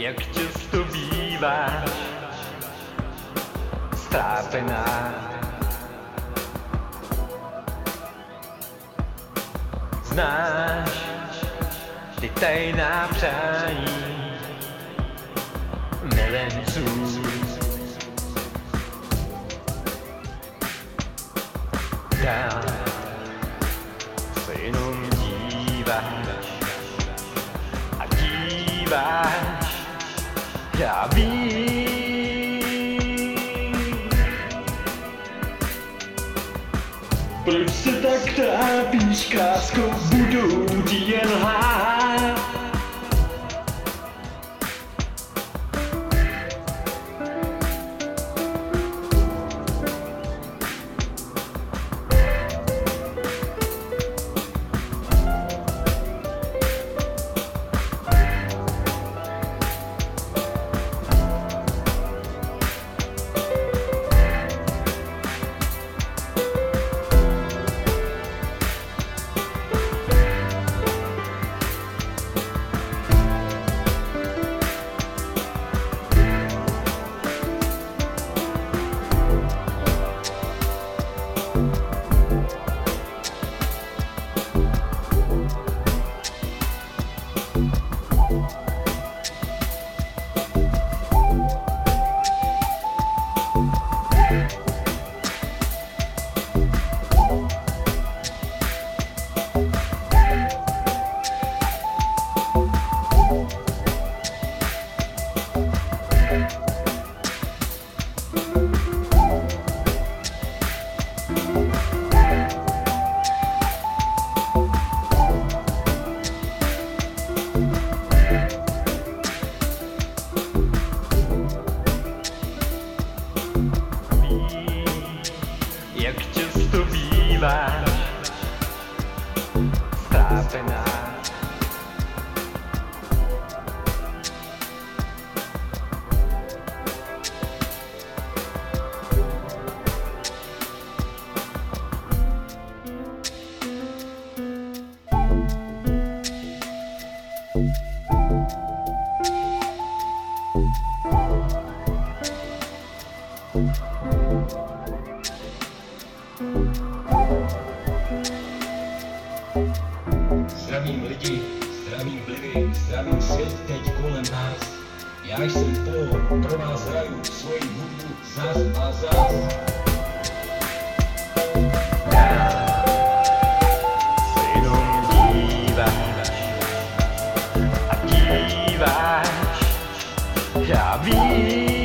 jak často býváš strápená. Znáš ty tajná přání milenců. Dál se jenom díváš a díváš, já vím. Proč se tak trápíš, krásko, budou jen lhát? Jak často býváš strápená. Zdravím lidi, zdravím vlivy, zdravím svět teď kolem nás. Já jsem Paul, pro vás hraju svoji hudbu zas a zas. já vím.